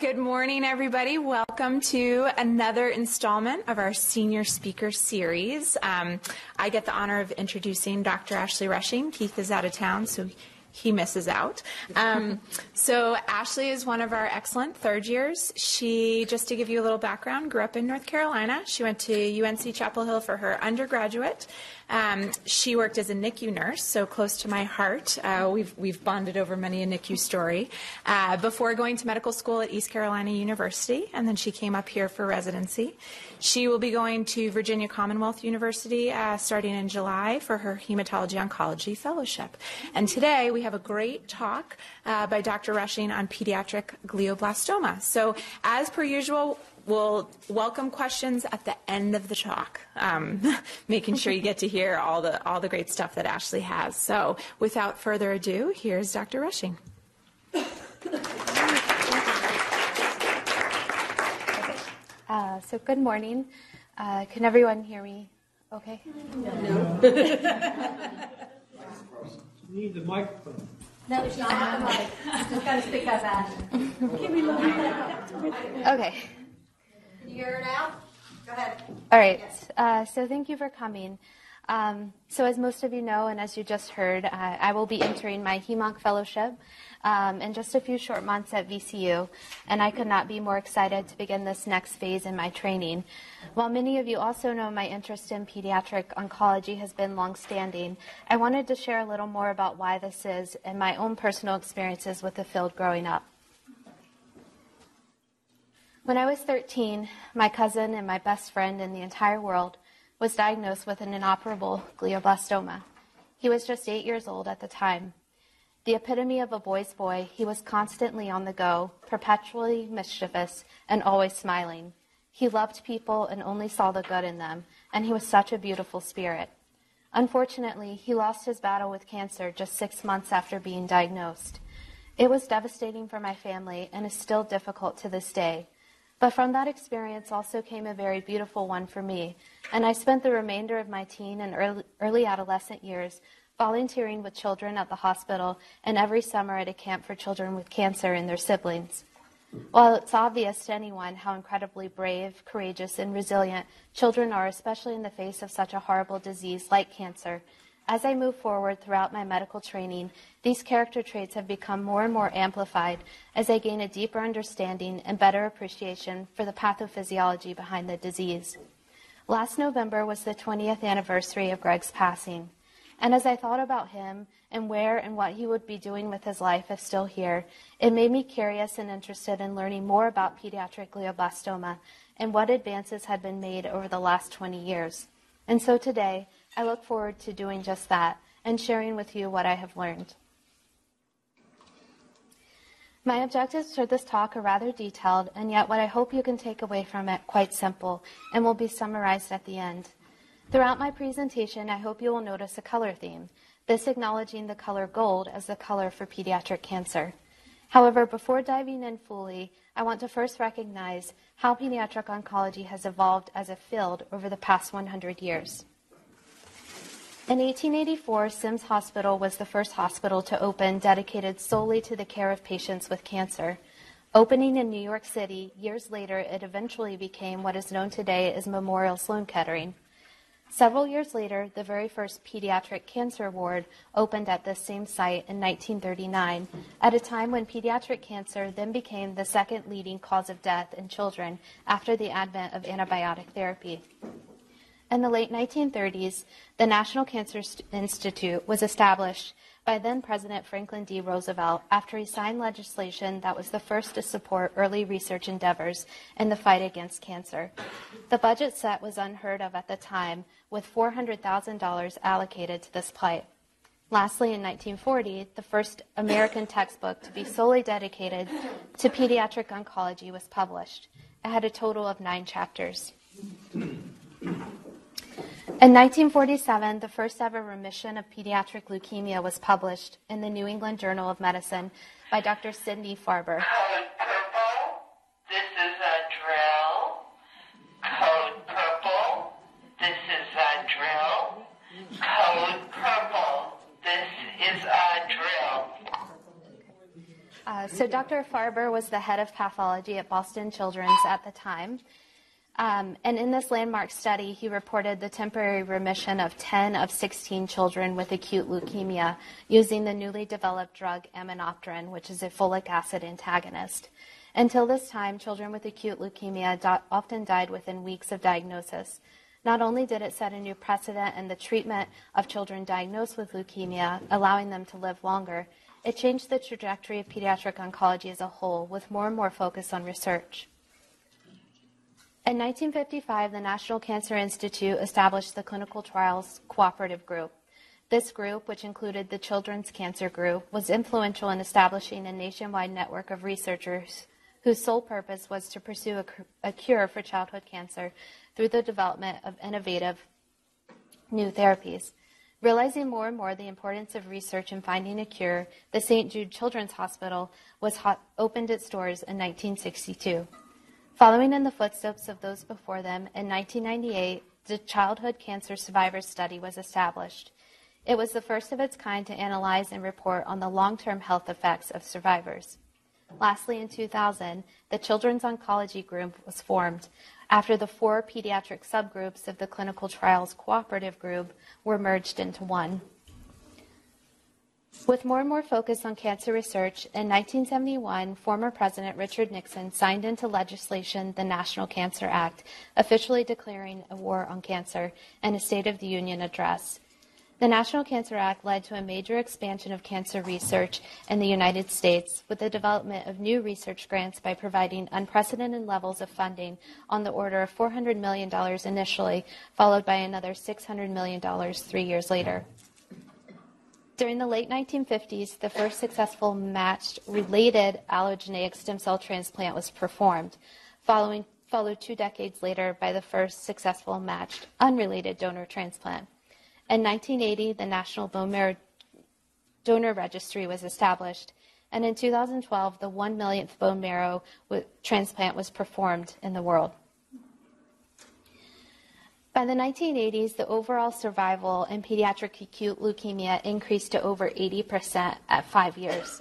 Good morning, everybody. Welcome to another installment of our Senior Speaker Series. Um, I get the honor of introducing Dr. Ashley Rushing. Keith is out of town, so he misses out. Um, so Ashley is one of our excellent third years. She, just to give you a little background, grew up in North Carolina. She went to UNC Chapel Hill for her undergraduate. Um, she worked as a NICU nurse, so close to my heart. Uh, we've we've bonded over many a NICU story. Uh, before going to medical school at East Carolina University, and then she came up here for residency. She will be going to Virginia Commonwealth University uh, starting in July for her hematology oncology fellowship. And today we have a great talk uh, by Dr. Rushing on pediatric glioblastoma. So, as per usual, we'll welcome questions at the end of the talk, um, making sure you get to hear all the all the great stuff that Ashley has. So, without further ado, here's Dr. Rushing. Uh, so, good morning. Uh, can everyone hear me? Okay. No. you need the microphone. No, she's not the mic. Just got to speak up, Ash. Okay. Can you hear her now? Go ahead. All right. Uh, so thank you for coming. Um, so as most of you know, and as you just heard, uh, I will be entering my HEMONC fellowship um, in just a few short months at VCU, and I could not be more excited to begin this next phase in my training. While many of you also know my interest in pediatric oncology has been longstanding, I wanted to share a little more about why this is and my own personal experiences with the field growing up. When I was 13, my cousin and my best friend in the entire world was diagnosed with an inoperable glioblastoma. He was just eight years old at the time. The epitome of a boy's boy, he was constantly on the go, perpetually mischievous, and always smiling. He loved people and only saw the good in them, and he was such a beautiful spirit. Unfortunately, he lost his battle with cancer just six months after being diagnosed. It was devastating for my family and is still difficult to this day. But from that experience also came a very beautiful one for me, and I spent the remainder of my teen and early, early, adolescent years volunteering with children at the hospital and every summer at a camp for children with cancer and their siblings. While it's obvious to anyone how incredibly brave, courageous, and resilient children are, especially in the face of such a horrible disease like cancer, as I move forward throughout my medical training, these character traits have become more and more amplified as I gain a deeper understanding and better appreciation for the pathophysiology behind the disease. Last November was the 20th anniversary of Greg's passing. And as I thought about him and where and what he would be doing with his life if still here, it made me curious and interested in learning more about pediatric glioblastoma and what advances had been made over the last 20 years. And so today, I look forward to doing just that and sharing with you what I have learned. My objectives for this talk are rather detailed, and yet what I hope you can take away from it quite simple and will be summarized at the end. Throughout my presentation, I hope you will notice a color theme, this acknowledging the color gold as the color for pediatric cancer. However, before diving in fully, I want to first recognize how pediatric oncology has evolved as a field over the past 100 years. In 1884, Sims Hospital was the first hospital to open dedicated solely to the care of patients with cancer. Opening in New York City, years later, it eventually became what is known today as Memorial Sloan Kettering. Several years later, the very first pediatric cancer ward opened at this same site in 1939, at a time when pediatric cancer then became the second leading cause of death in children after the advent of antibiotic therapy. In the late 1930s, the National Cancer Institute was established by then President Franklin D. Roosevelt after he signed legislation that was the first to support early research endeavors in the fight against cancer. The budget set was unheard of at the time, with $400,000 allocated to this plight. Lastly, in 1940, the first American textbook to be solely dedicated to pediatric oncology was published. It had a total of nine chapters. In 1947, the first ever remission of pediatric leukemia was published in the New England Journal of Medicine by Dr. Sidney Farber. Code purple, this is a drill. Code purple, this is a drill. Code purple, this is a drill. Uh, So Dr. Farber was the head of pathology at Boston Children's at the time. Um, and in this landmark study, he reported the temporary remission of 10 of 16 children with acute leukemia using the newly developed drug aminopterin, which is a folic acid antagonist. Until this time, children with acute leukemia do- often died within weeks of diagnosis. Not only did it set a new precedent in the treatment of children diagnosed with leukemia, allowing them to live longer, it changed the trajectory of pediatric oncology as a whole, with more and more focus on research. In 1955, the National Cancer Institute established the Clinical Trials Cooperative Group. This group, which included the Children's Cancer Group, was influential in establishing a nationwide network of researchers whose sole purpose was to pursue a, cure for childhood cancer through the development of innovative new therapies. Realizing more and more the importance of research in finding a cure, the St. Jude Children's Hospital was opened its doors in 1962. Following in the footsteps of those before them, in 1998, the Childhood Cancer Survivors Study was established. It was the first of its kind to analyze and report on the long term health effects of survivors. Lastly, in 2000, the Children's Oncology Group was formed after the four pediatric subgroups of the Clinical Trials Cooperative Group were merged into one. With more and more focus on cancer research, in 1971, former President Richard Nixon signed into legislation the National Cancer Act, officially declaring a war on cancer and a State of the Union address. The National Cancer Act led to a major expansion of cancer research in the United States with the development of new research grants by providing unprecedented levels of funding on the order of $400 million initially, followed by another $600 million three years later. During the late 1950s, the first successful matched related allogeneic stem cell transplant was performed, following, followed two decades later by the first successful matched unrelated donor transplant. In 1980, the National Bone Marrow Donor Registry was established, and in 2012, the one millionth bone marrow transplant was performed in the world. By the 1980s, the overall survival in pediatric acute leukemia increased to over 80% at five years,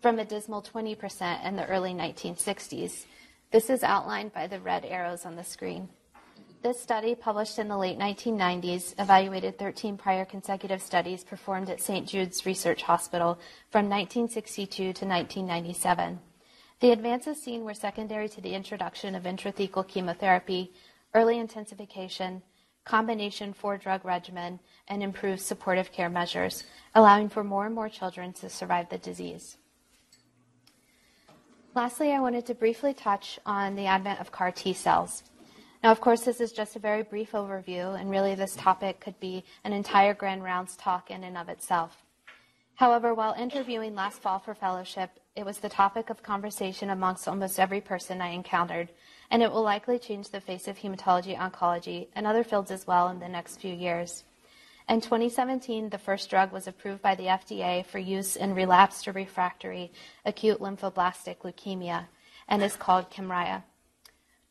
from a dismal 20% in the early 1960s. This is outlined by the red arrows on the screen. This study, published in the late 1990s, evaluated 13 prior consecutive studies performed at St. Jude's Research Hospital from 1962 to 1997. The advances seen were secondary to the introduction of intrathecal chemotherapy, early intensification, combination four drug regimen, and improved supportive care measures, allowing for more and more children to survive the disease. Lastly, I wanted to briefly touch on the advent of CAR T cells. Now, of course, this is just a very brief overview, and really this topic could be an entire Grand Rounds talk in and of itself. However, while interviewing last fall for fellowship, it was the topic of conversation amongst almost every person I encountered, and it will likely change the face of hematology oncology and other fields as well in the next few years. In 2017, the first drug was approved by the FDA for use in relapsed or refractory acute lymphoblastic leukemia and is called Kymriah.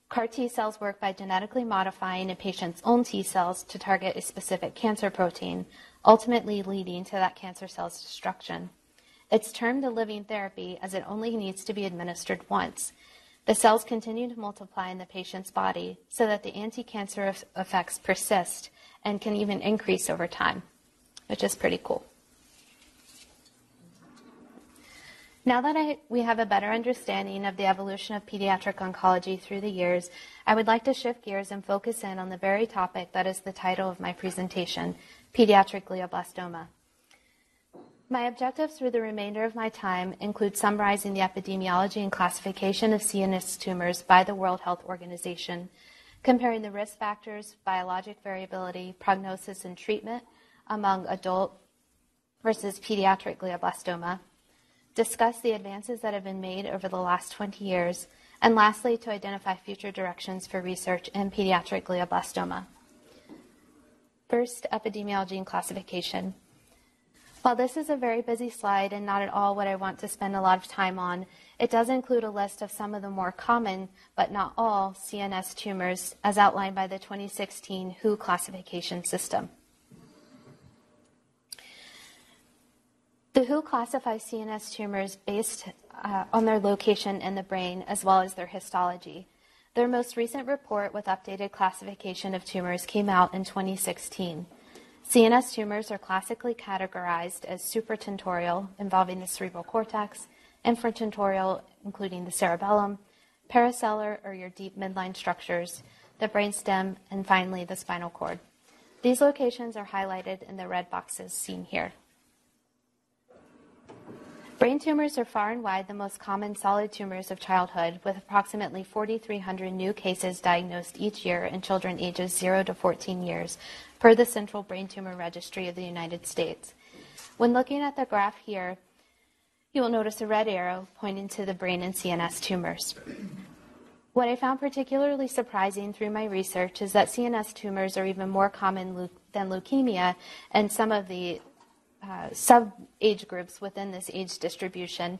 CAR T cells work by genetically modifying a patient's own T cells to target a specific cancer protein, ultimately leading to that cancer cell's destruction. It's termed a living therapy as it only needs to be administered once, the cells continue to multiply in the patient's body so that the anti-cancer effects persist and can even increase over time, which is pretty cool. Now that I, we have a better understanding of the evolution of pediatric oncology through the years, I would like to shift gears and focus in on the very topic that is the title of my presentation, pediatric glioblastoma. My objectives through the remainder of my time include summarizing the epidemiology and classification of CNS tumors by the World Health Organization, comparing the risk factors, biologic variability, prognosis, and treatment among adult versus pediatric glioblastoma, discuss the advances that have been made over the last 20 years, and lastly, to identify future directions for research in pediatric glioblastoma. First, epidemiology and classification. While this is a very busy slide and not at all what I want to spend a lot of time on, it does include a list of some of the more common, but not all, CNS tumors as outlined by the 2016 WHO classification system. The WHO classifies CNS tumors based uh, on their location in the brain as well as their histology. Their most recent report with updated classification of tumors came out in 2016. CNS tumors are classically categorized as supratentorial, involving the cerebral cortex, infratentorial, including the cerebellum, parasellar, or your deep midline structures, the brainstem, and finally the spinal cord. These locations are highlighted in the red boxes seen here. Brain tumors are far and wide the most common solid tumors of childhood, with approximately 4,300 new cases diagnosed each year in children ages 0 to 14 years, per the Central Brain Tumor Registry of the United States. When looking at the graph here, you will notice a red arrow pointing to the brain and CNS tumors. What I found particularly surprising through my research is that CNS tumors are even more common than leukemia, and some of the uh, sub age groups within this age distribution,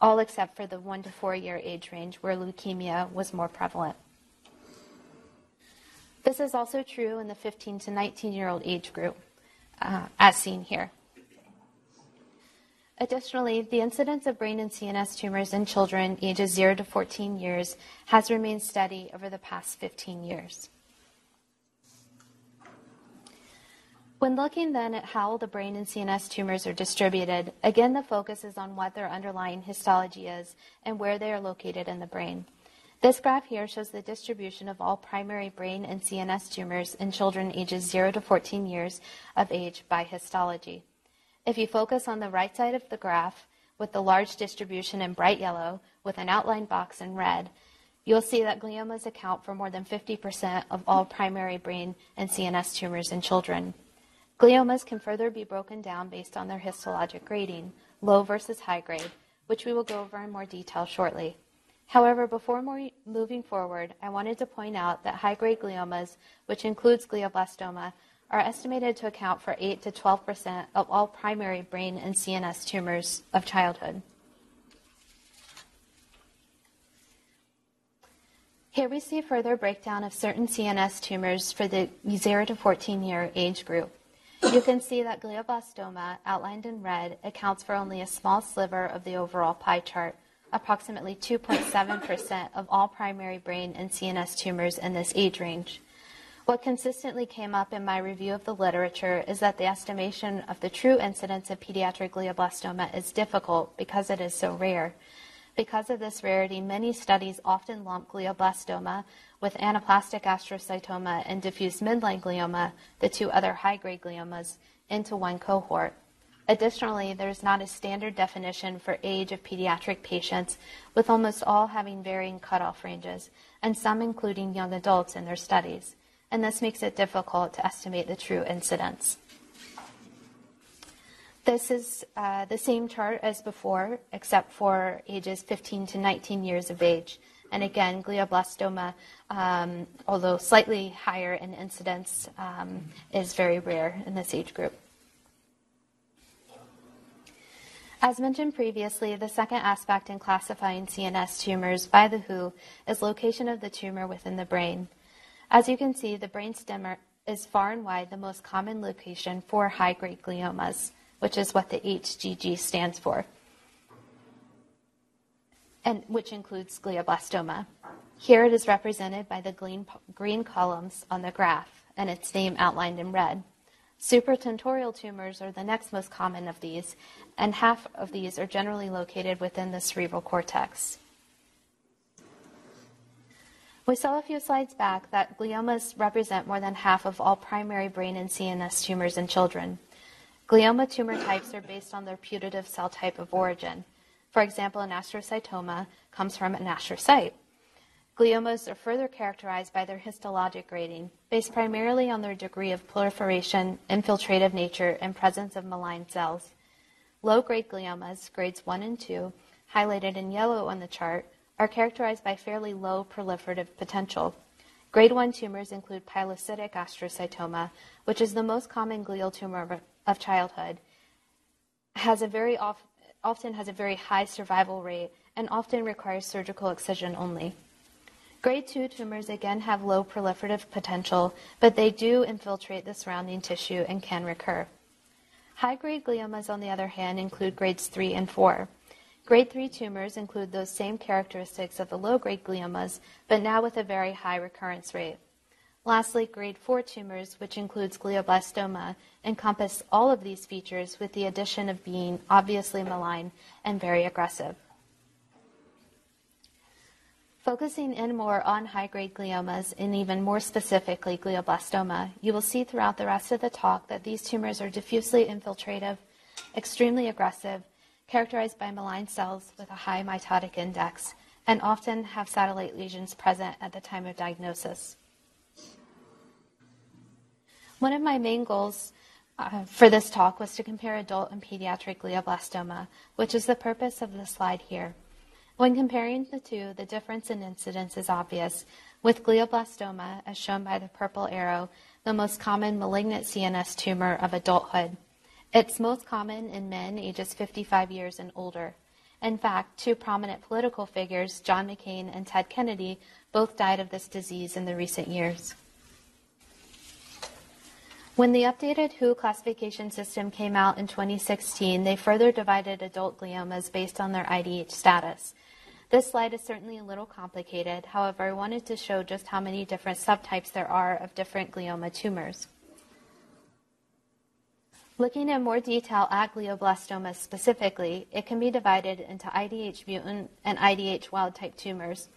all except for the one to four year age range where leukemia was more prevalent. This is also true in the 15 to 19 year old age group, uh, as seen here. Additionally, the incidence of brain and CNS tumors in children ages 0 to 14 years has remained steady over the past 15 years. When looking then at how the brain and CNS tumors are distributed, again the focus is on what their underlying histology is and where they are located in the brain. This graph here shows the distribution of all primary brain and CNS tumors in children ages 0 to 14 years of age by histology. If you focus on the right side of the graph with the large distribution in bright yellow with an outline box in red, you'll see that gliomas account for more than 50% of all primary brain and CNS tumors in children. Gliomas can further be broken down based on their histologic grading, low versus high grade, which we will go over in more detail shortly. However, before moving forward, I wanted to point out that high grade gliomas, which includes glioblastoma, are estimated to account for 8 to 12 percent of all primary brain and CNS tumors of childhood. Here we see a further breakdown of certain CNS tumors for the 0 to 14 year age group. You can see that glioblastoma, outlined in red, accounts for only a small sliver of the overall pie chart, approximately 2.7% of all primary brain and CNS tumors in this age range. What consistently came up in my review of the literature is that the estimation of the true incidence of pediatric glioblastoma is difficult because it is so rare. Because of this rarity, many studies often lump glioblastoma with anaplastic astrocytoma and diffuse midline glioma, the two other high grade gliomas, into one cohort. Additionally, there is not a standard definition for age of pediatric patients, with almost all having varying cutoff ranges, and some including young adults in their studies, and this makes it difficult to estimate the true incidence. This is uh, the same chart as before, except for ages 15 to 19 years of age. And again, glioblastoma, um, although slightly higher in incidence, um, is very rare in this age group. As mentioned previously, the second aspect in classifying CNS tumors by the WHO is location of the tumor within the brain. As you can see, the brain stem is far and wide the most common location for high grade gliomas, which is what the HGG stands for and which includes glioblastoma. Here it is represented by the green, green columns on the graph and its name outlined in red. Supratentorial tumors are the next most common of these, and half of these are generally located within the cerebral cortex. We saw a few slides back that gliomas represent more than half of all primary brain and CNS tumors in children. Glioma tumor types are based on their putative cell type of origin. For example, an astrocytoma comes from an astrocyte. Gliomas are further characterized by their histologic grading, based primarily on their degree of proliferation, infiltrative nature, and presence of malign cells. Low grade gliomas, grades 1 and 2, highlighted in yellow on the chart, are characterized by fairly low proliferative potential. Grade 1 tumors include pilocytic astrocytoma, which is the most common glial tumor of childhood, has a very often has a very high survival rate and often requires surgical excision only. Grade 2 tumors again have low proliferative potential, but they do infiltrate the surrounding tissue and can recur. High grade gliomas, on the other hand, include grades 3 and 4. Grade 3 tumors include those same characteristics of the low grade gliomas, but now with a very high recurrence rate. Lastly, grade 4 tumors, which includes glioblastoma, encompass all of these features with the addition of being obviously malign and very aggressive. Focusing in more on high-grade gliomas and even more specifically glioblastoma, you will see throughout the rest of the talk that these tumors are diffusely infiltrative, extremely aggressive, characterized by malign cells with a high mitotic index, and often have satellite lesions present at the time of diagnosis. One of my main goals uh, for this talk was to compare adult and pediatric glioblastoma, which is the purpose of the slide here. When comparing the two, the difference in incidence is obvious, with glioblastoma, as shown by the purple arrow, the most common malignant CNS tumor of adulthood. It's most common in men ages 55 years and older. In fact, two prominent political figures, John McCain and Ted Kennedy, both died of this disease in the recent years. When the updated WHO classification system came out in 2016, they further divided adult gliomas based on their IDH status. This slide is certainly a little complicated. However, I wanted to show just how many different subtypes there are of different glioma tumors. Looking in more detail at glioblastoma specifically, it can be divided into IDH mutant and IDH wild type tumors.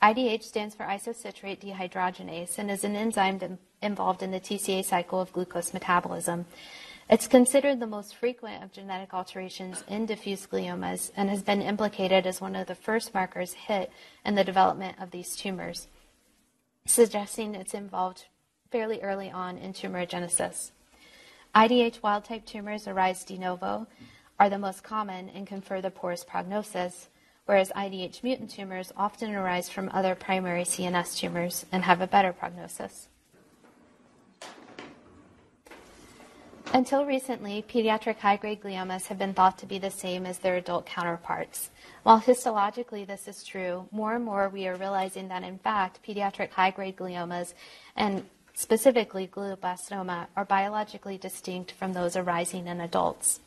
IDH stands for isocitrate dehydrogenase and is an enzyme involved in the TCA cycle of glucose metabolism. It's considered the most frequent of genetic alterations in diffuse gliomas and has been implicated as one of the first markers hit in the development of these tumors, suggesting it's involved fairly early on in tumorigenesis. IDH wild type tumors arise de novo, are the most common, and confer the poorest prognosis, whereas IDH mutant tumors often arise from other primary CNS tumors and have a better prognosis. Until recently, pediatric high-grade gliomas have been thought to be the same as their adult counterparts. While histologically this is true, more and more we are realizing that in fact, pediatric high-grade gliomas and specifically glioblastoma are biologically distinct from those arising in adults.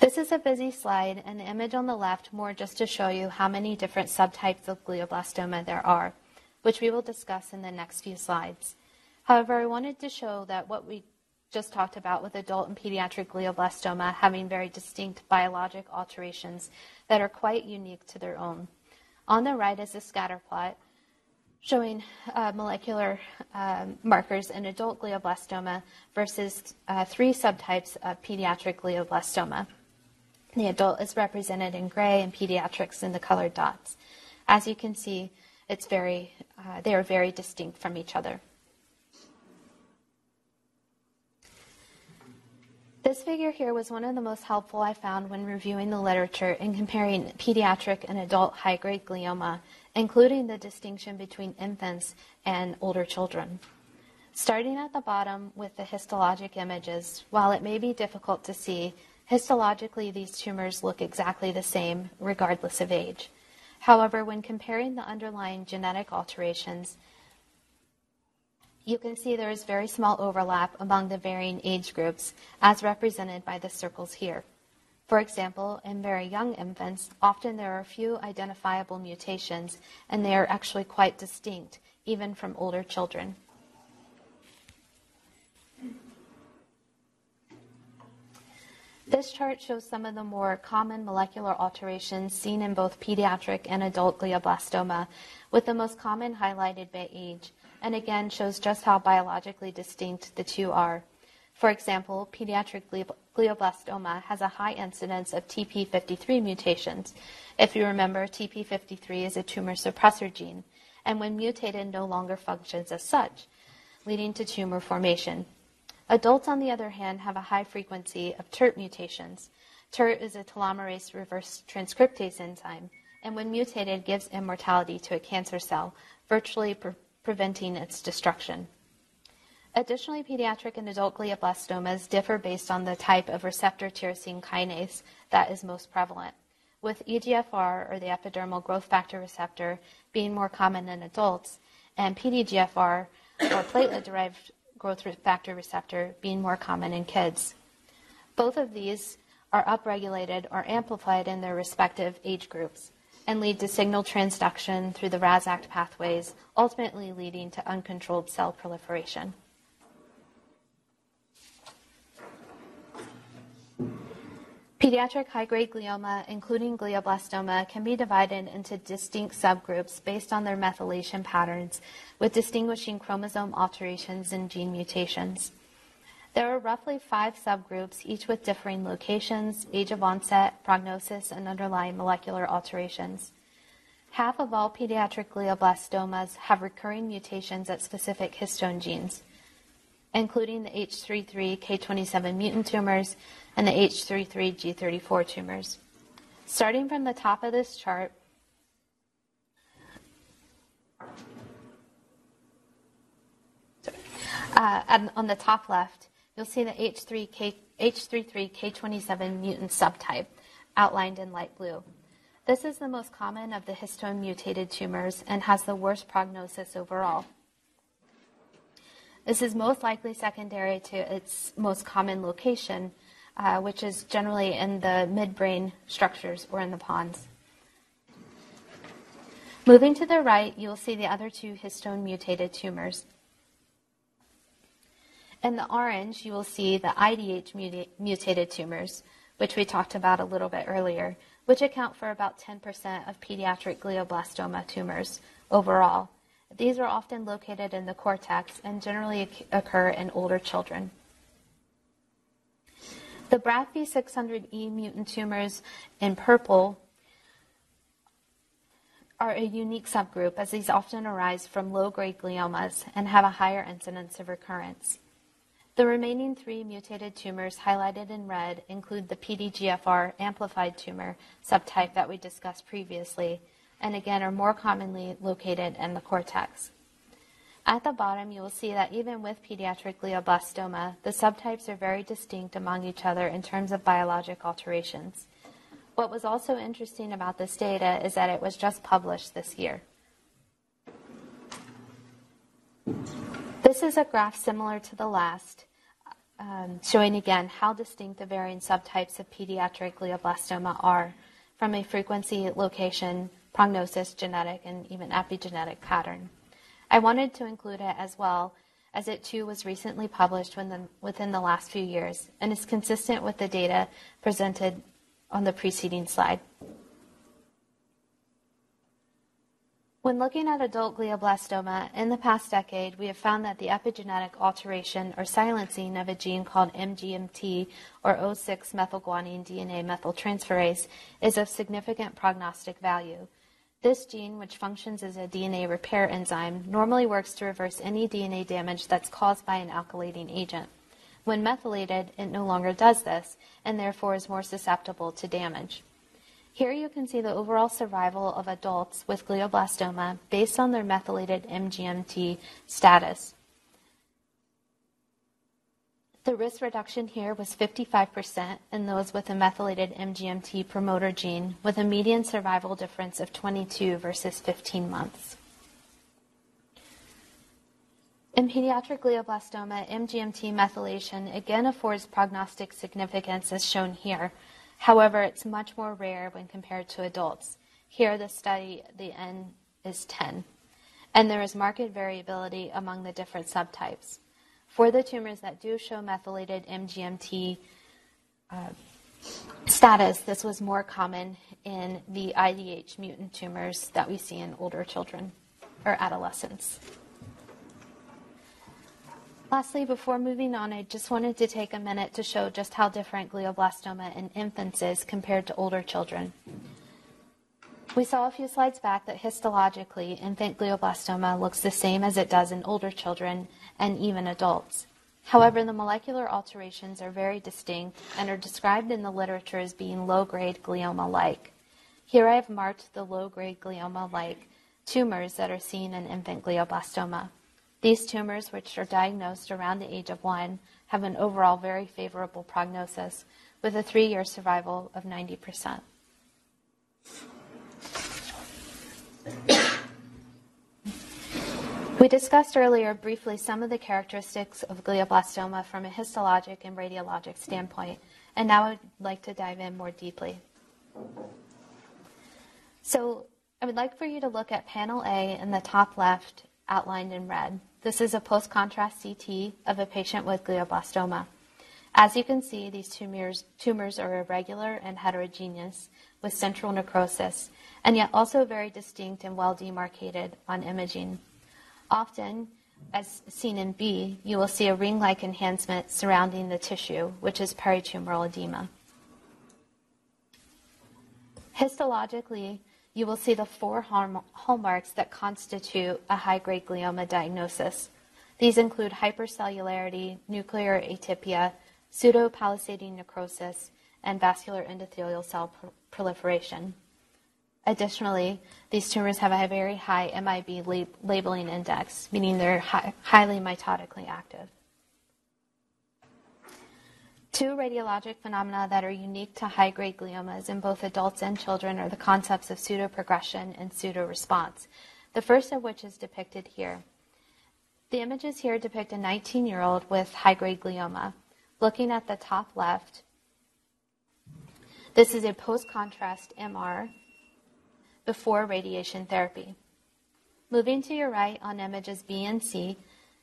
This is a busy slide, and the image on the left more just to show you how many different subtypes of glioblastoma there are, which we will discuss in the next few slides. However, I wanted to show that what we just talked about with adult and pediatric glioblastoma having very distinct biologic alterations that are quite unique to their own. On the right is a scatter plot showing uh, molecular um, markers in adult glioblastoma versus uh, three subtypes of pediatric glioblastoma. The adult is represented in gray and pediatrics in the colored dots. As you can see, it's very, uh, they are very distinct from each other. This figure here was one of the most helpful I found when reviewing the literature and comparing pediatric and adult high grade glioma, including the distinction between infants and older children. Starting at the bottom with the histologic images, while it may be difficult to see, histologically these tumors look exactly the same regardless of age. However, when comparing the underlying genetic alterations, you can see there is very small overlap among the varying age groups, as represented by the circles here. For example, in very young infants, often there are few identifiable mutations, and they are actually quite distinct, even from older children. This chart shows some of the more common molecular alterations seen in both pediatric and adult glioblastoma, with the most common highlighted by age and again shows just how biologically distinct the two are. For example, pediatric glioblastoma has a high incidence of TP53 mutations. If you remember, TP53 is a tumor suppressor gene, and when mutated, no longer functions as such, leading to tumor formation. Adults, on the other hand, have a high frequency of TERT mutations. TERT is a telomerase reverse transcriptase enzyme, and when mutated, gives immortality to a cancer cell, virtually preventing its destruction. Additionally, pediatric and adult glioblastomas differ based on the type of receptor tyrosine kinase that is most prevalent, with EGFR, or the epidermal growth factor receptor, being more common in adults, and PDGFR, or platelet derived growth factor receptor being more common in kids. Both of these are upregulated or amplified in their respective age groups and lead to signal transduction through the RAS-AKT pathways, ultimately leading to uncontrolled cell proliferation. Pediatric high-grade glioma, including glioblastoma, can be divided into distinct subgroups based on their methylation patterns, with distinguishing chromosome alterations and gene mutations. There are roughly five subgroups, each with differing locations, age of onset, prognosis, and underlying molecular alterations. Half of all pediatric glioblastomas have recurring mutations at specific histone genes, including the H33 K27 mutant tumors and the H33 G34 tumors. Starting from the top of this chart, uh, on the top left, you'll see the H3K, H33K27 mutant subtype outlined in light blue. This is the most common of the histone mutated tumors and has the worst prognosis overall. This is most likely secondary to its most common location, uh, which is generally in the midbrain structures or in the pons. Moving to the right, you will see the other two histone mutated tumors. In the orange, you will see the IDH mutated tumors, which we talked about a little bit earlier, which account for about 10% of pediatric glioblastoma tumors overall. These are often located in the cortex and generally occur in older children. The BRAF V600E mutant tumors in purple are a unique subgroup as these often arise from low grade gliomas and have a higher incidence of recurrence. The remaining three mutated tumors highlighted in red include the PDGFR amplified tumor subtype that we discussed previously, and again are more commonly located in the cortex. At the bottom, you will see that even with pediatric glioblastoma, the subtypes are very distinct among each other in terms of biologic alterations. What was also interesting about this data is that it was just published this year. This is a graph similar to the last, um, showing again how distinct the varying subtypes of pediatric glioblastoma are from a frequency, location, prognosis, genetic, and even epigenetic pattern. I wanted to include it as well, as it too was recently published within, within the last few years and is consistent with the data presented on the preceding slide. When looking at adult glioblastoma in the past decade, we have found that the epigenetic alteration or silencing of a gene called MGMT or O6 methylguanine DNA methyltransferase is of significant prognostic value. This gene, which functions as a DNA repair enzyme, normally works to reverse any DNA damage that's caused by an alkylating agent. When methylated, it no longer does this and therefore is more susceptible to damage. Here you can see the overall survival of adults with glioblastoma based on their methylated MGMT status. The risk reduction here was 55% in those with a methylated MGMT promoter gene, with a median survival difference of 22 versus 15 months. In pediatric glioblastoma, MGMT methylation again affords prognostic significance as shown here, However, it's much more rare when compared to adults. Here, the study, the N is 10, and there is marked variability among the different subtypes. For the tumors that do show methylated MGMT uh, status, this was more common in the IDH mutant tumors that we see in older children or adolescents. Lastly, before moving on, I just wanted to take a minute to show just how different glioblastoma in infants is compared to older children. We saw a few slides back that histologically, infant glioblastoma looks the same as it does in older children and even adults. However, the molecular alterations are very distinct and are described in the literature as being low grade glioma like. Here I have marked the low grade glioma like tumors that are seen in infant glioblastoma. These tumors, which are diagnosed around the age of one, have an overall very favorable prognosis with a three year survival of 90%. We discussed earlier briefly some of the characteristics of glioblastoma from a histologic and radiologic standpoint, and now I'd like to dive in more deeply. So, I would like for you to look at panel A in the top left, outlined in red. This is a post contrast CT of a patient with glioblastoma. As you can see, these tumors, tumors are irregular and heterogeneous with central necrosis, and yet also very distinct and well demarcated on imaging. Often, as seen in B, you will see a ring like enhancement surrounding the tissue, which is peritumoral edema. Histologically, you will see the four hallmarks that constitute a high grade glioma diagnosis. These include hypercellularity, nuclear atypia, pseudopalisading necrosis, and vascular endothelial cell pr- proliferation. Additionally, these tumors have a very high MIB lab- labeling index, meaning they're hi- highly mitotically active. Two radiologic phenomena that are unique to high grade gliomas in both adults and children are the concepts of pseudoprogression and pseudoresponse, the first of which is depicted here. The images here depict a 19 year old with high grade glioma. Looking at the top left, this is a post contrast MR before radiation therapy. Moving to your right on images B and C,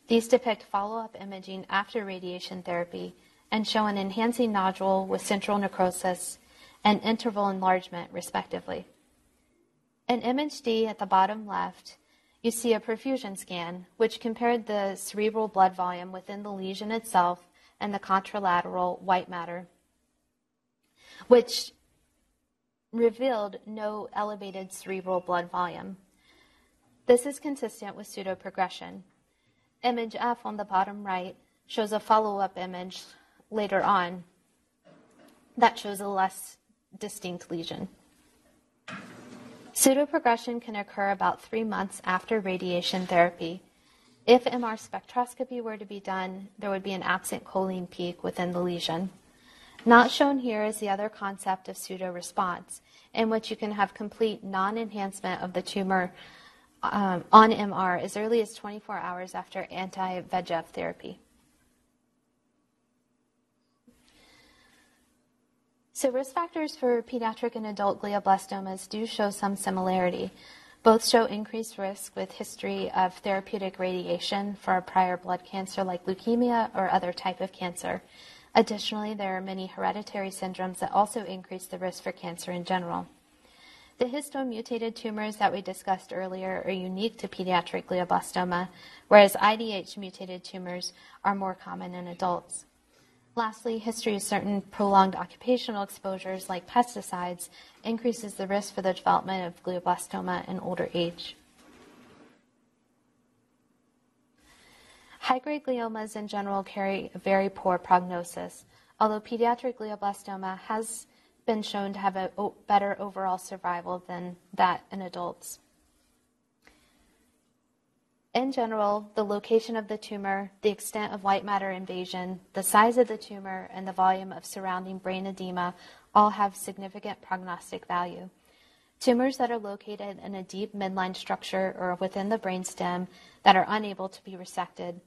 these depict follow up imaging after radiation therapy and show an enhancing nodule with central necrosis and interval enlargement, respectively. In image D at the bottom left, you see a perfusion scan, which compared the cerebral blood volume within the lesion itself and the contralateral white matter, which revealed no elevated cerebral blood volume. This is consistent with pseudoprogression. Image F on the bottom right shows a follow up image later on that shows a less distinct lesion. Pseudoprogression can occur about three months after radiation therapy if MR spectroscopy were to be done, there would be an absent choline peak within the lesion. Not shown here is the other concept of pseudo response, in which you can have complete non enhancement of the tumor um, on MR as early as 24 hours after anti VEGF therapy. So, risk factors for pediatric and adult glioblastomas do show some similarity. Both show increased risk with history of therapeutic radiation for a prior blood cancer like leukemia or other type of cancer. Additionally, there are many hereditary syndromes that also increase the risk for cancer in general. The histone mutated tumors that we discussed earlier are unique to pediatric glioblastoma, whereas IDH mutated tumors are more common in adults. Lastly, history of certain prolonged occupational exposures like pesticides increases the risk for the development of glioblastoma in older age. High grade gliomas in general carry a very poor prognosis, although pediatric glioblastoma has been shown to have a better overall survival than that in adults. In general, the location of the tumor, the extent of white matter invasion, the size of the tumor, and the volume of surrounding brain edema all have significant prognostic value. Tumors that are located in a deep midline structure or within the brainstem that are unable to be resected,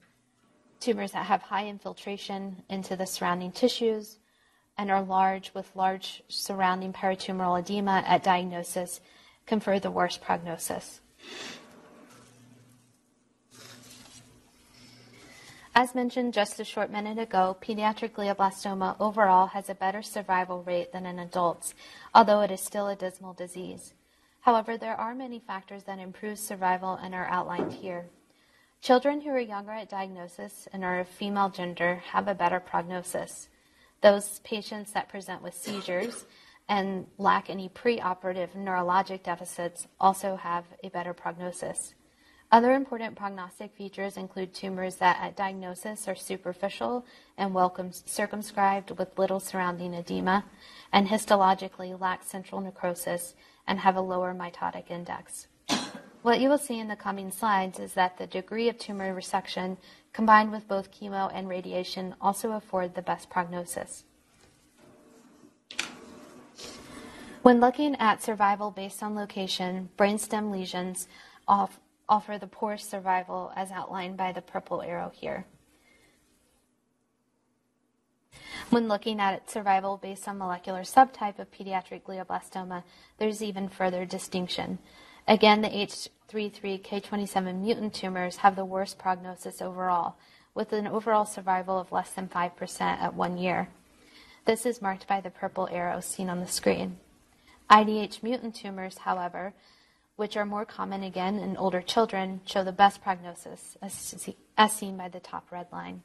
tumors that have high infiltration into the surrounding tissues and are large with large surrounding peritumoral edema at diagnosis confer the worst prognosis. As mentioned just a short minute ago, pediatric glioblastoma overall has a better survival rate than in adults, although it is still a dismal disease. However, there are many factors that improve survival and are outlined here. Children who are younger at diagnosis and are of female gender have a better prognosis. Those patients that present with seizures and lack any preoperative neurologic deficits also have a better prognosis. Other important prognostic features include tumors that at diagnosis are superficial and well circumscribed with little surrounding edema, and histologically lack central necrosis and have a lower mitotic index. What you will see in the coming slides is that the degree of tumor resection combined with both chemo and radiation also afford the best prognosis. When looking at survival based on location, brainstem lesions offer the poorest survival as outlined by the purple arrow here. When looking at survival based on molecular subtype of pediatric glioblastoma, there's even further distinction. Again, the H33K27 mutant tumors have the worst prognosis overall, with an overall survival of less than 5% at one year. This is marked by the purple arrow seen on the screen. IDH mutant tumors, however, which are more common again in older children, show the best prognosis, as seen by the top red line.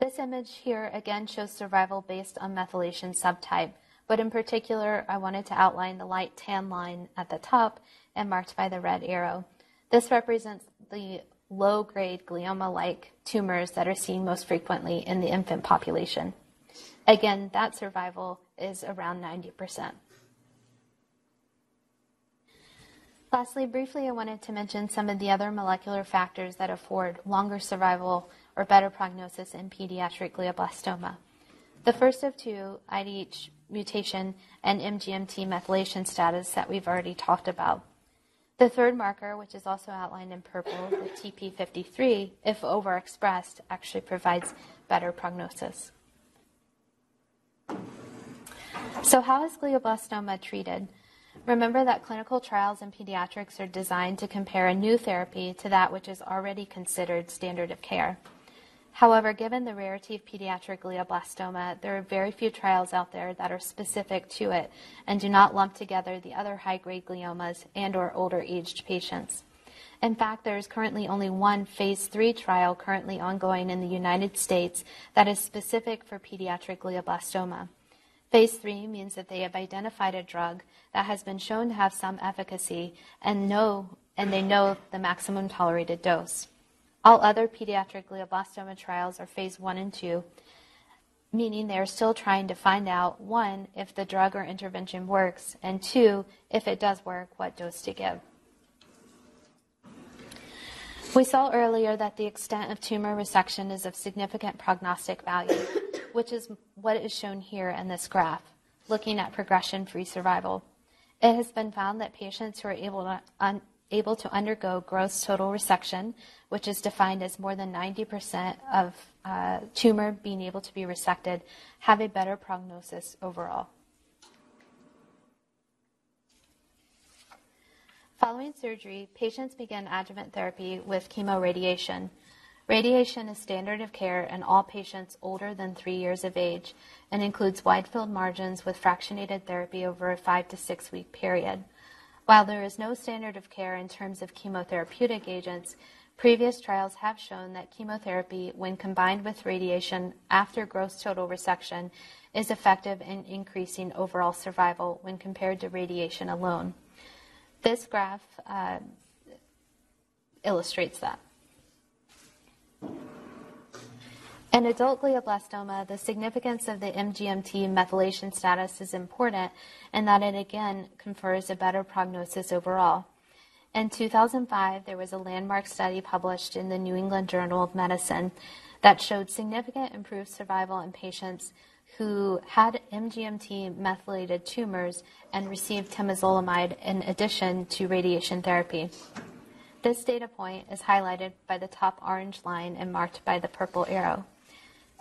This image here again shows survival based on methylation subtype, but in particular, I wanted to outline the light tan line at the top and marked by the red arrow. This represents the low grade glioma like tumors that are seen most frequently in the infant population. Again, that survival is around 90%. Lastly, briefly, I wanted to mention some of the other molecular factors that afford longer survival or better prognosis in pediatric glioblastoma. The first of two, IDH mutation and MGMT methylation status that we've already talked about. The third marker, which is also outlined in purple, the TP53, if overexpressed, actually provides better prognosis. So, how is glioblastoma treated? Remember that clinical trials in pediatrics are designed to compare a new therapy to that which is already considered standard of care. However, given the rarity of pediatric glioblastoma, there are very few trials out there that are specific to it and do not lump together the other high-grade gliomas and or older aged patients. In fact, there is currently only one phase 3 trial currently ongoing in the United States that is specific for pediatric glioblastoma. Phase 3 means that they have identified a drug that has been shown to have some efficacy and know and they know the maximum tolerated dose. All other pediatric glioblastoma trials are phase one and two, meaning they are still trying to find out one, if the drug or intervention works, and two, if it does work, what dose to give. We saw earlier that the extent of tumor resection is of significant prognostic value, which is what is shown here in this graph, looking at progression free survival. It has been found that patients who are able to, un- able to undergo gross total resection, which is defined as more than 90% of uh, tumor being able to be resected, have a better prognosis overall. Following surgery, patients begin adjuvant therapy with chemoradiation. Radiation is standard of care in all patients older than three years of age and includes wide field margins with fractionated therapy over a five to six week period. While there is no standard of care in terms of chemotherapeutic agents, previous trials have shown that chemotherapy, when combined with radiation after gross total resection, is effective in increasing overall survival when compared to radiation alone. This graph uh, illustrates that. In adult glioblastoma, the significance of the MGMT methylation status is important in that it again confers a better prognosis overall. In 2005, there was a landmark study published in the New England Journal of Medicine that showed significant improved survival in patients who had MGMT methylated tumors and received temozolomide in addition to radiation therapy. This data point is highlighted by the top orange line and marked by the purple arrow.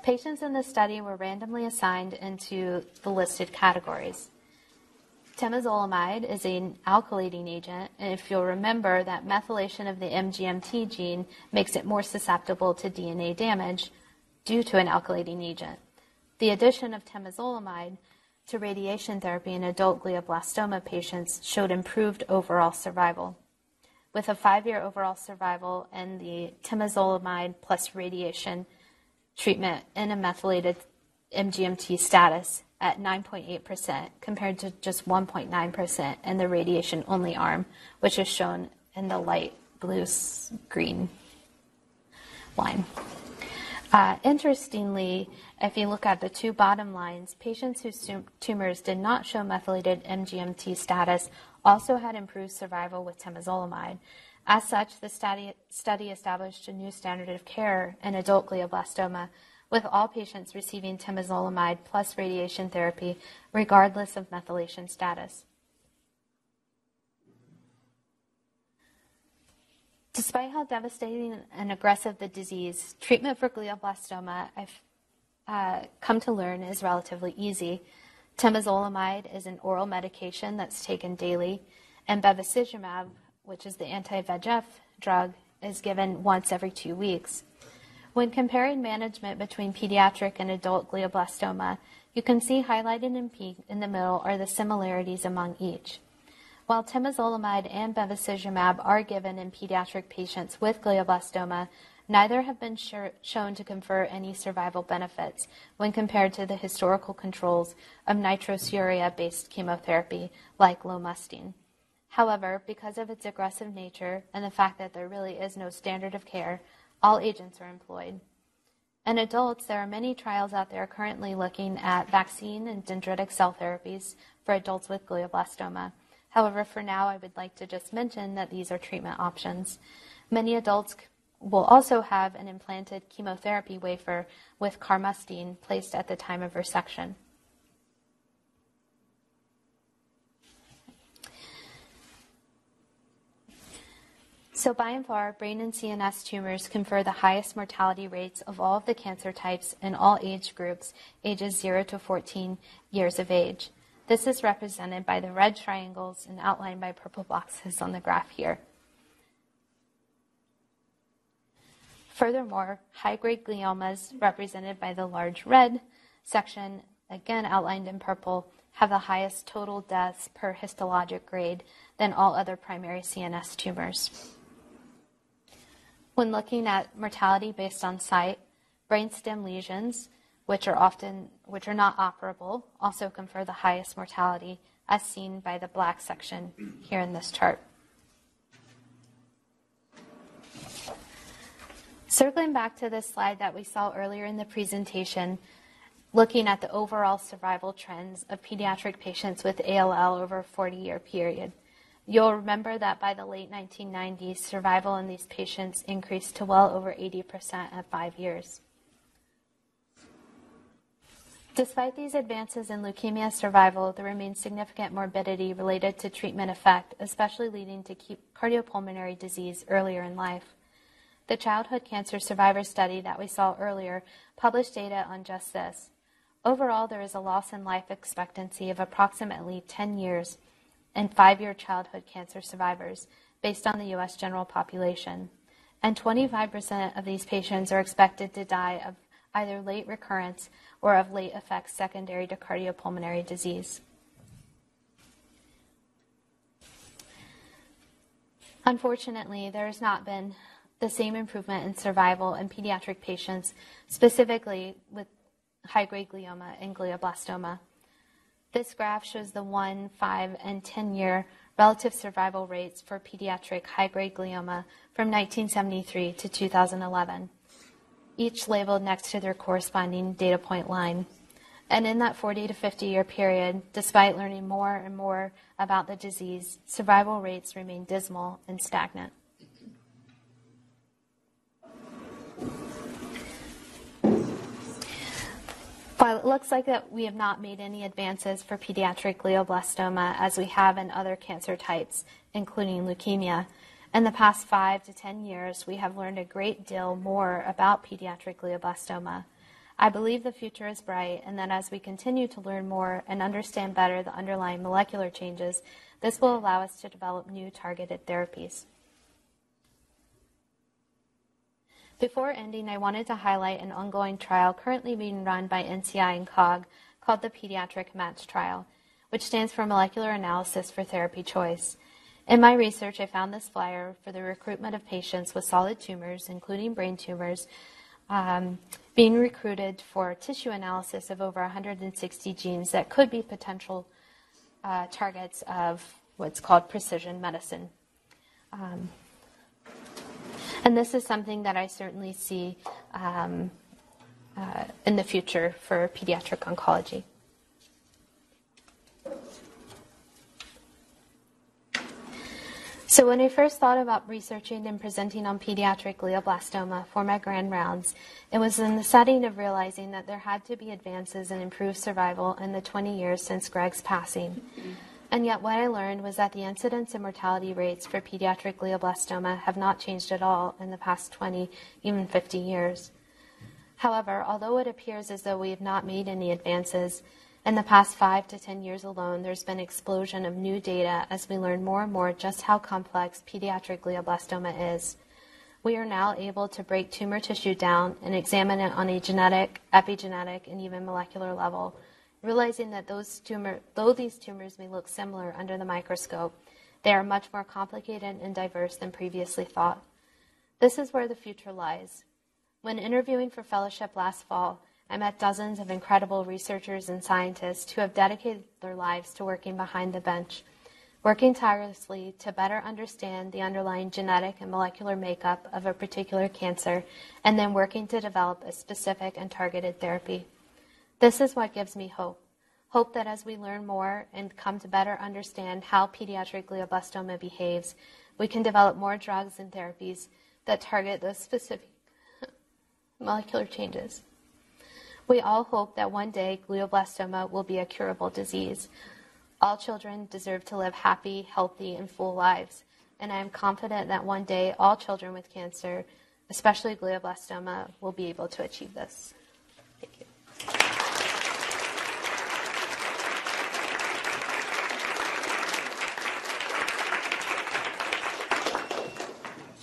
Patients in this study were randomly assigned into the listed categories. Temozolomide is an alkylating agent, and if you'll remember that methylation of the MGMT gene makes it more susceptible to DNA damage due to an alkylating agent. The addition of temozolomide to radiation therapy in adult glioblastoma patients showed improved overall survival. With a five year overall survival and the temozolomide plus radiation treatment in a methylated MGMT status at 9.8% compared to just 1.9% in the radiation only arm, which is shown in the light blue green line. Uh, interestingly, if you look at the two bottom lines, patients whose tumors did not show methylated MGMT status also had improved survival with temozolomide, as such, the study, study established a new standard of care in adult glioblastoma, with all patients receiving temozolomide plus radiation therapy, regardless of methylation status. Despite how devastating and aggressive the disease, treatment for glioblastoma, I've uh, come to learn, is relatively easy. Temozolomide is an oral medication that's taken daily, and bevacizumab, which is the anti-VEGF drug, is given once every two weeks. When comparing management between pediatric and adult glioblastoma, you can see highlighted in pink in the middle are the similarities among each. While temozolomide and bevacizumab are given in pediatric patients with glioblastoma, neither have been shown to confer any survival benefits when compared to the historical controls of nitrosourea based chemotherapy like lomustine. However, because of its aggressive nature and the fact that there really is no standard of care, all agents are employed. In adults, there are many trials out there currently looking at vaccine and dendritic cell therapies for adults with glioblastoma. However, for now, I would like to just mention that these are treatment options. Many adults will also have an implanted chemotherapy wafer with carmustine placed at the time of resection. So, by and far, brain and CNS tumors confer the highest mortality rates of all of the cancer types in all age groups, ages 0 to 14 years of age. This is represented by the red triangles and outlined by purple boxes on the graph here. Furthermore, high-grade gliomas, represented by the large red section, again outlined in purple, have the highest total deaths per histologic grade than all other primary CNS tumors. When looking at mortality based on site, brainstem lesions which are often which are not operable, also confer the highest mortality, as seen by the black section here in this chart. Circling back to this slide that we saw earlier in the presentation, looking at the overall survival trends of pediatric patients with ALL over a 40 year period. You'll remember that by the late 1990s, survival in these patients increased to well over 80% at five years. Despite these advances in leukemia survival, there remains significant morbidity related to treatment effect, especially leading to cardiopulmonary disease earlier in life. The childhood cancer survivor study that we saw earlier published data on just this. Overall, there is a loss in life expectancy of approximately 10 years in five year childhood cancer survivors based on the U.S. general population. And 25% of these patients are expected to die of either late recurrence or of late effects secondary to cardiopulmonary disease. Unfortunately, there has not been the same improvement in survival in pediatric patients, specifically with high grade glioma and glioblastoma. This graph shows the 1, 5, and 10 year relative survival rates for pediatric high grade glioma from 1973 to 2011 each labeled next to their corresponding data point line. And in that 40 to 50 year period, despite learning more and more about the disease, survival rates remain dismal and stagnant. While it looks like that we have not made any advances for pediatric glioblastoma as we have in other cancer types, including leukemia, in the past five to 10 years, we have learned a great deal more about pediatric glioblastoma. I believe the future is bright, and that as we continue to learn more and understand better the underlying molecular changes, this will allow us to develop new targeted therapies. Before ending, I wanted to highlight an ongoing trial currently being run by NCI and COG called the Pediatric MATCH trial, which stands for Molecular Analysis for Therapy Choice. In my research, I found this flyer for the recruitment of patients with solid tumors, including brain tumors, um, being recruited for tissue analysis of over 160 genes that could be potential uh, targets of what's called precision medicine. Um, and this is something that I certainly see um, uh, in the future for pediatric oncology. So when I first thought about researching and presenting on pediatric glioblastoma for my grand rounds, it was in the setting of realizing that there had to be advances in improved survival in the 20 years since Greg's passing. And yet, what I learned was that the incidence and mortality rates for pediatric glioblastoma have not changed at all in the past 20, even 50 years. However, although it appears as though we have not made any advances, in the past five to 10 years alone, there's been explosion of new data as we learn more and more just how complex pediatric glioblastoma is. We are now able to break tumor tissue down and examine it on a genetic, epigenetic, and even molecular level, realizing that those tumor, though these tumors may look similar under the microscope, they are much more complicated and diverse than previously thought. This is where the future lies. When interviewing for fellowship last fall, I met dozens of incredible researchers and scientists who have dedicated their lives to working behind the bench, working tirelessly to better understand the underlying genetic and molecular makeup of a particular cancer, and then working to develop a specific and targeted therapy. This is what gives me hope. Hope that as we learn more and come to better understand how pediatric glioblastoma behaves, we can develop more drugs and therapies that target those specific molecular changes. We all hope that one day glioblastoma will be a curable disease. All children deserve to live happy, healthy, and full lives, and I am confident that one day all children with cancer, especially glioblastoma, will be able to achieve this. Thank you.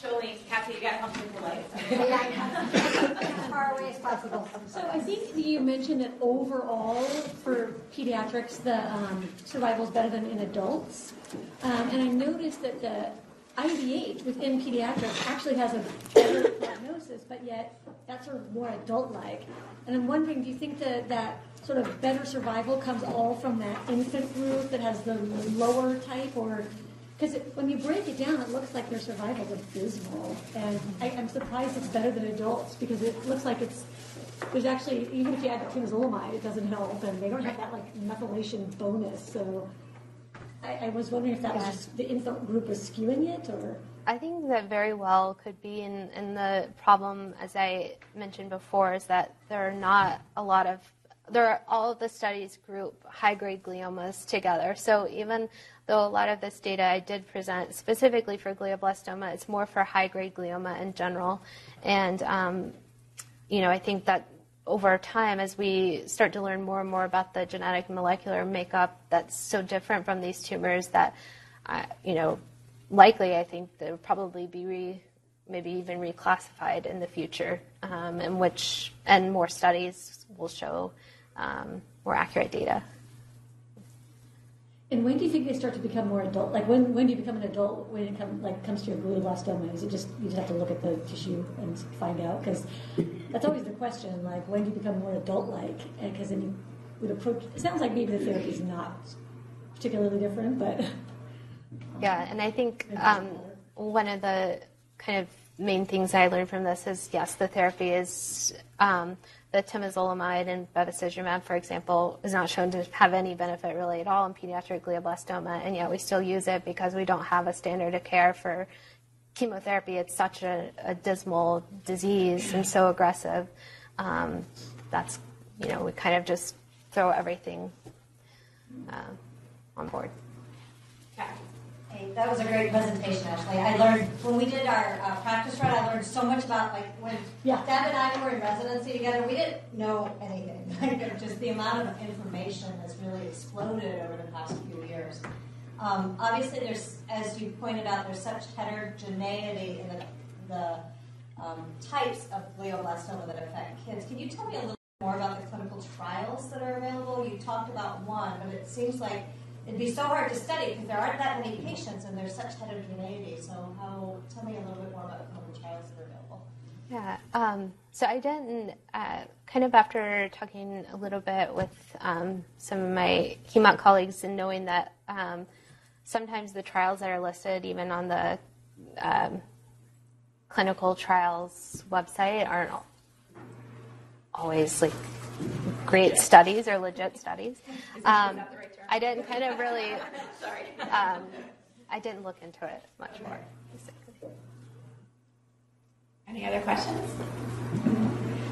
Jolene, Kathy, you got to help me with the lights. Far away as possible. So I think you mentioned that overall for pediatrics, the um, survival is better than in adults. Um, and I noticed that the IDH within pediatrics actually has a better prognosis, but yet that's sort of more adult-like. And I'm wondering, do you think that that sort of better survival comes all from that infant group that has the lower type, or because when you break it down, it looks like their survival is abysmal, and I, I'm surprised it's better than adults because it looks like it's there's actually even if you add temozolomide, it doesn't help, and they don't have that like methylation bonus. So I, I was wondering if that was just the infant group was skewing it, or? I think that very well could be, and, and the problem, as I mentioned before, is that there are not a lot of there are all of the studies group high grade gliomas together. So even though a lot of this data I did present specifically for glioblastoma, it's more for high grade glioma in general. And um, you know, I think that over time, as we start to learn more and more about the genetic and molecular makeup that's so different from these tumors, that uh, you know, likely I think they'll probably be re, maybe even reclassified in the future, um, in which and more studies will show um, more accurate data. and when do you think they start to become more adult? Like when when do you become an adult when it come like comes to your glioblastoma? Is it just you just have to look at the tissue and find out? Because that's always the question. Like when do you become more adult-like? Because then you would approach. It sounds like maybe the therapy is not particularly different, but Yeah, and I think um, one of the kind of main things I learned from this is yes, the therapy is um, the temozolomide and bevacizumab, for example, is not shown to have any benefit really at all in pediatric glioblastoma, and yet we still use it because we don't have a standard of care for chemotherapy. It's such a, a dismal disease and so aggressive. Um, that's you know we kind of just throw everything uh, on board. Hey, that was a great presentation, Ashley. I learned, when we did our uh, practice run, I learned so much about, like, when Yeah. Deb and I were in residency together, we didn't know anything. Like, just the amount of information has really exploded over the past few years. Um, obviously, there's, as you pointed out, there's such heterogeneity in the, the um, types of glioblastoma that affect kids. Can you tell me a little more about the clinical trials that are available? You talked about one, but it seems like it'd be so hard to study because there aren't that many patients and there's such heterogeneity. So, how? Tell me a little bit more about the clinical trials that are available. Yeah. Um, so I didn't, uh, kind of after talking a little bit with um, some of my heme-onc colleagues and knowing that um, sometimes the trials that are listed, even on the um, clinical trials website, aren't always like great studies or legit studies. Um, I didn't kind of really. Sorry. Um, I didn't look into it much more. basically. Any other questions?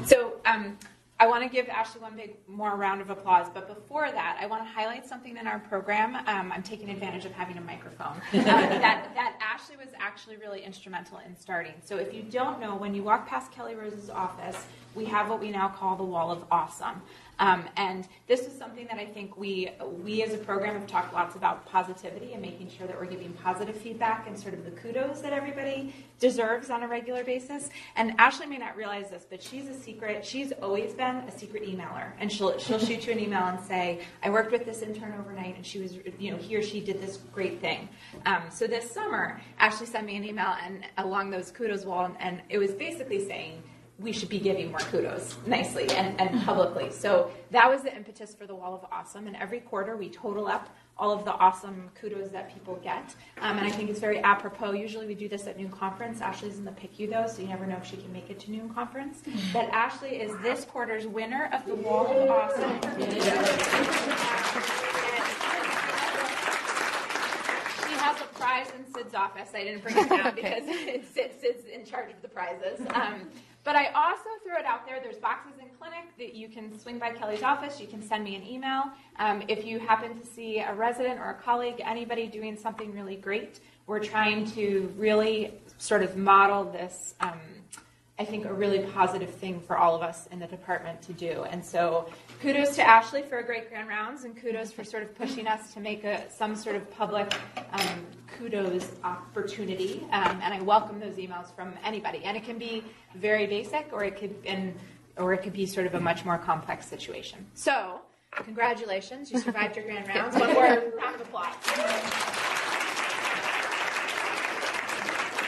So, um, I want to give Ashley one big more round of applause, but before that, I want to highlight something in our program. Um, I'm taking advantage of having a microphone. Uh, that, that Ashley was actually really instrumental in starting. So if you don't know, when you walk past Kelly Rose's office, we have what we now call the Wall of Awesome. Um, and this is something that I think we we as a program have talked lots about positivity and making sure that we're giving positive feedback and sort of the kudos that everybody deserves on a regular basis. And Ashley may not realize this, but she's a secret. She's always been a secret emailer, and she'll she'll shoot you an email and say, "I worked with this intern overnight, and she was you know he or she did this great thing." Um, so this summer, Ashley sent me an email and along those kudos wall, and, and it was basically saying we should be giving more kudos nicely and, and publicly. So that was the impetus for the Wall of Awesome. And every quarter we total up all of the awesome kudos that people get. Um, and I think it's very apropos. Usually we do this at noon conference. Ashley's in the PICU though, so you never know if she can make it to noon conference. But Ashley is this quarter's winner of the Wall of Awesome. She has a prize in Sid's office. I didn't bring it down because Sid, Sid's in charge of the prizes. Um, but I also threw it out there. There's boxes in clinic that you can swing by Kelly's office. You can send me an email. Um, if you happen to see a resident or a colleague, anybody doing something really great, we're trying to really sort of model this. Um, I think a really positive thing for all of us in the department to do. And so kudos to Ashley for a great grand rounds and kudos for sort of pushing us to make a, some sort of public um, kudos opportunity. Um, and I welcome those emails from anybody. And it can be very basic or it could and or it could be sort of a much more complex situation. So congratulations, you survived your grand rounds. One more round of applause.